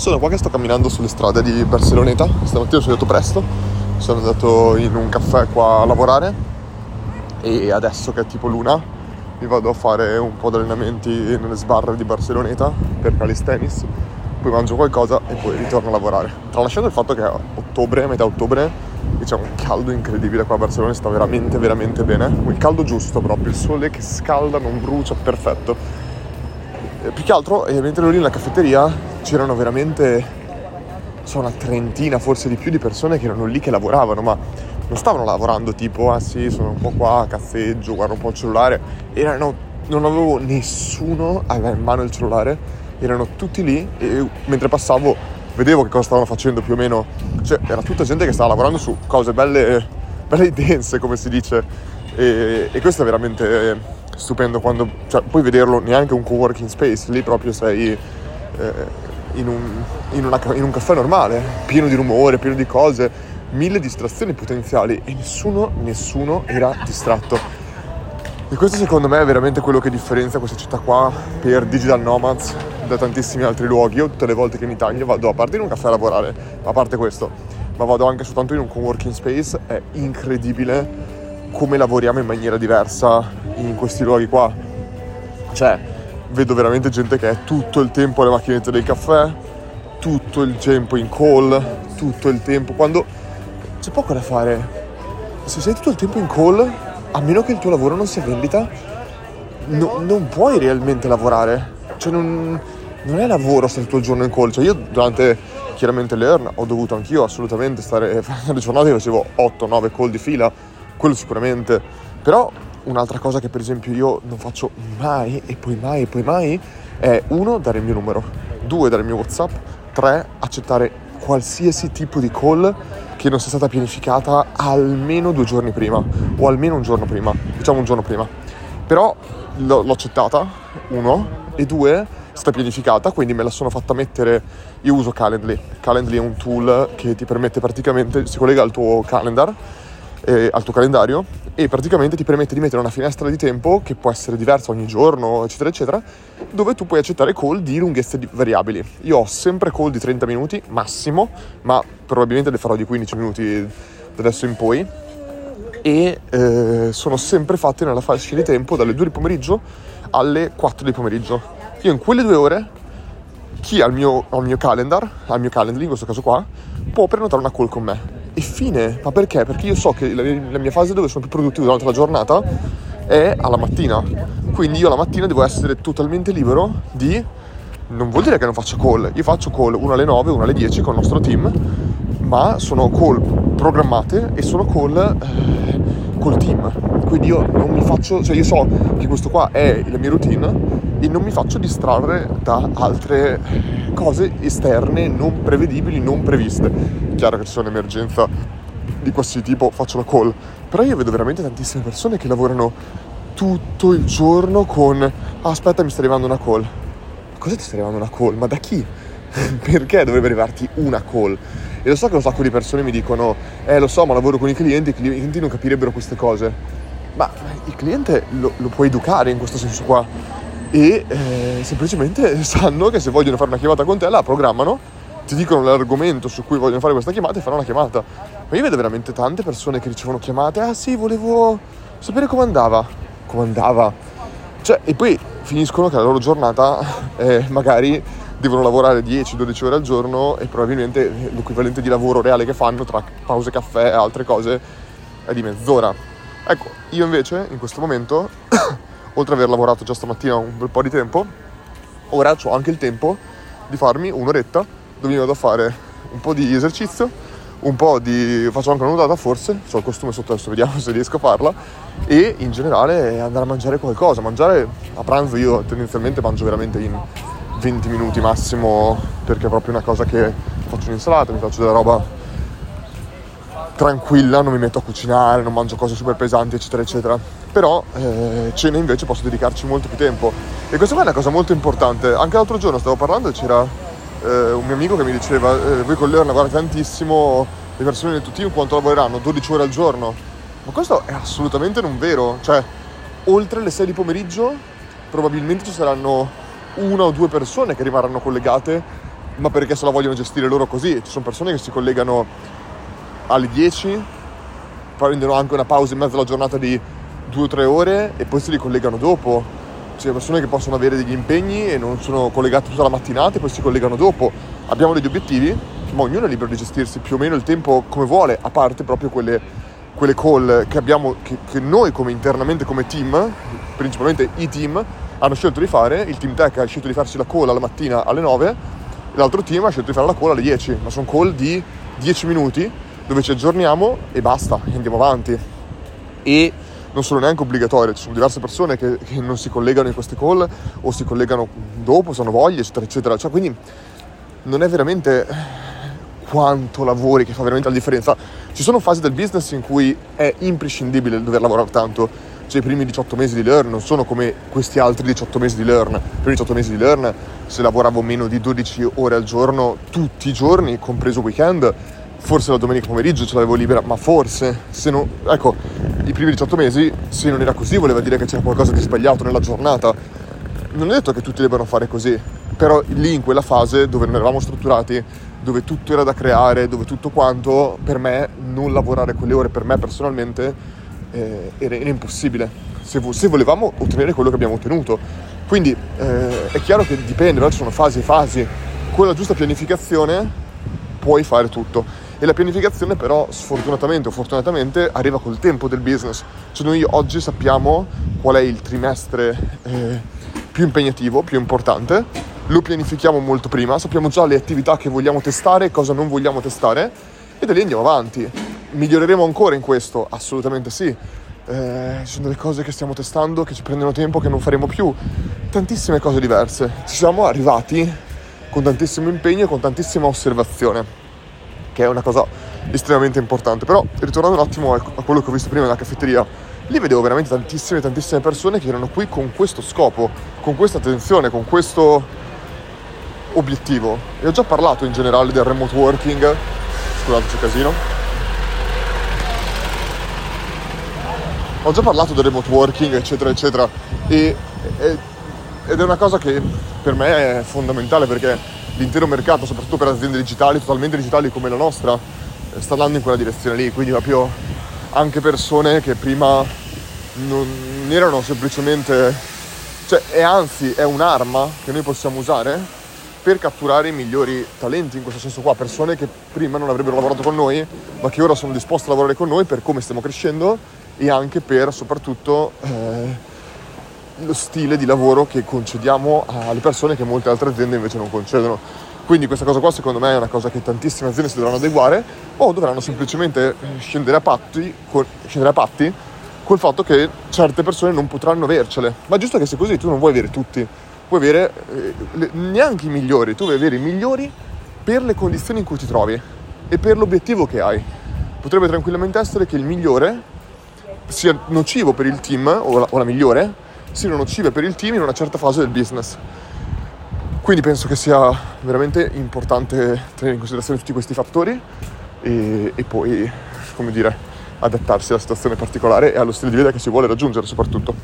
Sono qua che sto camminando sulle strade di Barceloneta. Stamattina sono andato presto, sono andato in un caffè qua a lavorare e adesso che è tipo l'una mi vado a fare un po' di allenamenti nelle sbarre di Barceloneta per calisthenics, poi mangio qualcosa e poi ritorno a lavorare. Tralasciando il fatto che è ottobre, metà ottobre, e c'è un caldo incredibile qua a Barcellona, sta veramente veramente bene. Il caldo giusto proprio, il sole che scalda, non brucia, perfetto. E più che altro, mentre ero lì nella caffetteria, c'erano veramente so, una trentina, forse di più di persone che erano lì che lavoravano, ma non stavano lavorando tipo, ah sì, sono un po' qua, cazzeggio, guardo un po' il cellulare. Erano, non avevo nessuno aveva in mano il cellulare, erano tutti lì e mentre passavo vedevo che cosa stavano facendo più o meno. Cioè, era tutta gente che stava lavorando su cose belle, belle dense, come si dice. E, e questo è veramente stupendo quando cioè, puoi vederlo neanche un co-working space, lì proprio sei eh, in un, in, una, in un caffè normale, pieno di rumore, pieno di cose, mille distrazioni potenziali e nessuno, nessuno era distratto. E questo secondo me è veramente quello che differenzia questa città qua per Digital Nomads da tantissimi altri luoghi. Io tutte le volte che in Italia vado, a parte in un caffè a lavorare, a parte questo, ma vado anche soltanto in un coworking space, è incredibile come lavoriamo in maniera diversa in questi luoghi qua. Cioè, vedo veramente gente che è tutto il tempo alle macchinette del caffè, tutto il tempo in call, tutto il tempo quando c'è poco da fare. Se sei tutto il tempo in call, a meno che il tuo lavoro non sia vendita, no, non puoi realmente lavorare. Cioè non, non è lavoro stare tutto il giorno in call. Cioè io durante chiaramente l'EARN ho dovuto anch'io assolutamente stare, le giornate che facevo 8-9 call di fila, quello sicuramente. Però un'altra cosa che per esempio io non faccio mai e poi mai e poi mai è uno dare il mio numero, due dare il mio WhatsApp, tre accettare qualsiasi tipo di call che non sia stata pianificata almeno due giorni prima o almeno un giorno prima, diciamo un giorno prima. Però l'ho, l'ho accettata, uno, e due, è stata pianificata, quindi me la sono fatta mettere, io uso Calendly. Calendly è un tool che ti permette praticamente, si collega al tuo calendar eh, al tuo calendario e praticamente ti permette di mettere una finestra di tempo che può essere diversa ogni giorno, eccetera, eccetera, dove tu puoi accettare call di lunghezze variabili. Io ho sempre call di 30 minuti massimo, ma probabilmente le farò di 15 minuti da adesso in poi e eh, sono sempre fatte nella fascia di tempo dalle 2 di pomeriggio alle 4 di pomeriggio. Io in quelle due ore chi ha il mio, ha il mio calendar, ha il mio calendar in questo caso qua, può prenotare una call con me e fine. Ma perché? Perché io so che la, la mia fase dove sono più produttivo durante la giornata è alla mattina. Quindi io la mattina devo essere totalmente libero di... Non vuol dire che non faccio call, io faccio call una alle 9, una alle 10 con il nostro team, ma sono call programmate e sono call eh, col team. Quindi io non mi faccio, cioè io so che questo qua è la mia routine e non mi faccio distrarre da altre cose esterne non prevedibili, non previste. Chiaro che ci sono emergenza di qualsiasi tipo, faccio la call, però io vedo veramente tantissime persone che lavorano tutto il giorno con ah, aspetta mi sta arrivando una call. Cosa ti sta arrivando una call? Ma da chi? Perché dovrebbe arrivarti una call? E lo so che un sacco di persone mi dicono, eh lo so, ma lavoro con i clienti, i clienti non capirebbero queste cose. Ma il cliente lo, lo puoi educare in questo senso qua e eh, semplicemente sanno che se vogliono fare una chiamata con te la programmano, ti dicono l'argomento su cui vogliono fare questa chiamata e fanno una chiamata. Ma io vedo veramente tante persone che ricevono chiamate, ah sì, volevo sapere come andava. Come andava? Cioè, e poi finiscono che la loro giornata eh, magari devono lavorare 10-12 ore al giorno e probabilmente l'equivalente di lavoro reale che fanno tra pause caffè e altre cose è di mezz'ora. Ecco, io invece in questo momento oltre ad aver lavorato già stamattina un bel po' di tempo, ora ho anche il tempo di farmi un'oretta dove vado a fare un po' di esercizio, un po' di... faccio anche una nuotata forse, ho il costume sotto adesso, vediamo se riesco a farla, e in generale andare a mangiare qualcosa. Mangiare a pranzo io tendenzialmente mangio veramente in 20 minuti massimo, perché è proprio una cosa che faccio un'insalata, mi faccio della roba tranquilla, non mi metto a cucinare, non mangio cose super pesanti, eccetera, eccetera. Però eh, cena invece posso dedicarci molto più tempo. E questa qua è una cosa molto importante. Anche l'altro giorno stavo parlando e c'era eh, un mio amico che mi diceva, eh, voi con l'ER lavorate tantissimo, le persone del tuo team quanto lavoreranno? 12 ore al giorno. Ma questo è assolutamente non vero. Cioè, oltre le 6 di pomeriggio, probabilmente ci saranno una o due persone che rimarranno collegate ma perché se la vogliono gestire loro così. Ci sono persone che si collegano alle 10, prendono anche una pausa in mezzo alla giornata di 2 o 3 ore e poi si ricollegano dopo. C'è persone che possono avere degli impegni e non sono collegate tutta la mattinata e poi si collegano dopo. Abbiamo degli obiettivi, ma ognuno è libero di gestirsi più o meno il tempo come vuole, a parte proprio quelle, quelle call che abbiamo, che, che noi come internamente come team, principalmente i team, hanno scelto di fare. Il team tech ha scelto di farsi la call alla mattina alle 9 l'altro team ha scelto di fare la call alle 10, ma sono call di 10 minuti dove ci aggiorniamo e basta, andiamo avanti. E non sono neanche obbligatorie, ci sono diverse persone che, che, non si collegano in queste call o si collegano dopo, se hanno voglia, eccetera, eccetera. Cioè, quindi non è veramente quanto lavori che fa veramente la differenza. Ci sono fasi del business in cui è imprescindibile dover lavorare tanto. Cioè, i primi 18 mesi di Learn non sono come questi altri 18 mesi di Learn. I primi 18 mesi di Learn, se lavoravo meno di 12 ore al giorno, tutti i giorni, compreso weekend, forse la domenica pomeriggio ce l'avevo libera, ma forse, se non, ecco, i primi 18 mesi, se non era così, voleva dire che c'era qualcosa di sbagliato nella giornata. Non è detto che tutti debbano fare così, però lì in quella fase dove non eravamo strutturati, dove tutto era da creare, dove tutto quanto, per me non lavorare quelle ore, per me personalmente, eh, era, era, impossibile, se, se, volevamo ottenere quello che abbiamo ottenuto. Quindi eh, è chiaro che dipende, ci sono fasi e fasi, con la giusta pianificazione puoi fare tutto e la pianificazione però sfortunatamente o fortunatamente arriva col tempo del business. Cioè noi oggi sappiamo qual è il trimestre eh, più impegnativo, più importante, lo pianifichiamo molto prima, sappiamo già le attività che vogliamo testare e cosa non vogliamo testare e da lì andiamo avanti. Miglioreremo ancora in questo? Assolutamente sì. Eh, ci sono delle cose che stiamo testando che ci prendono tempo, che non faremo più. Tantissime cose diverse. Ci siamo arrivati con tantissimo impegno e con tantissima osservazione che è una cosa estremamente importante. Però ritornando un attimo a quello che ho visto prima nella caffetteria, lì vedevo veramente tantissime, tantissime persone che erano qui con questo scopo, con questa attenzione, con questo obiettivo. E ho già parlato in generale del remote working, scusate c'è casino. Ho già parlato del remote working, eccetera, eccetera, e, e, ed è una cosa che per me è fondamentale perché l'intero mercato, soprattutto per aziende digitali, totalmente digitali come la nostra, eh, sta andando in quella direzione lì, quindi proprio anche persone che prima non erano semplicemente, cioè è anzi è un'arma che noi possiamo usare per catturare i migliori talenti in questo senso qua, persone che prima non avrebbero lavorato con noi, ma che ora sono disposte a lavorare con noi per come stiamo crescendo e anche per soprattutto eh, lo stile di lavoro che concediamo alle persone che molte altre aziende invece non concedono. Quindi questa cosa qua secondo me è una cosa che tantissime aziende si dovranno adeguare o dovranno semplicemente scendere a patti, con, scendere a patti col fatto che certe persone non potranno avercele. Ma giusto che sia così, tu non vuoi avere tutti, vuoi avere eh, le, neanche i migliori, tu vuoi avere i migliori per le condizioni in cui ti trovi e per l'obiettivo che hai. Potrebbe tranquillamente essere che il migliore sia nocivo per il team o la, o la migliore siano nocive per il team in una certa fase del business. Quindi penso che sia veramente importante tenere in considerazione tutti questi fattori e, e poi, come dire, adattarsi alla situazione particolare e allo stile di vita che si vuole raggiungere soprattutto.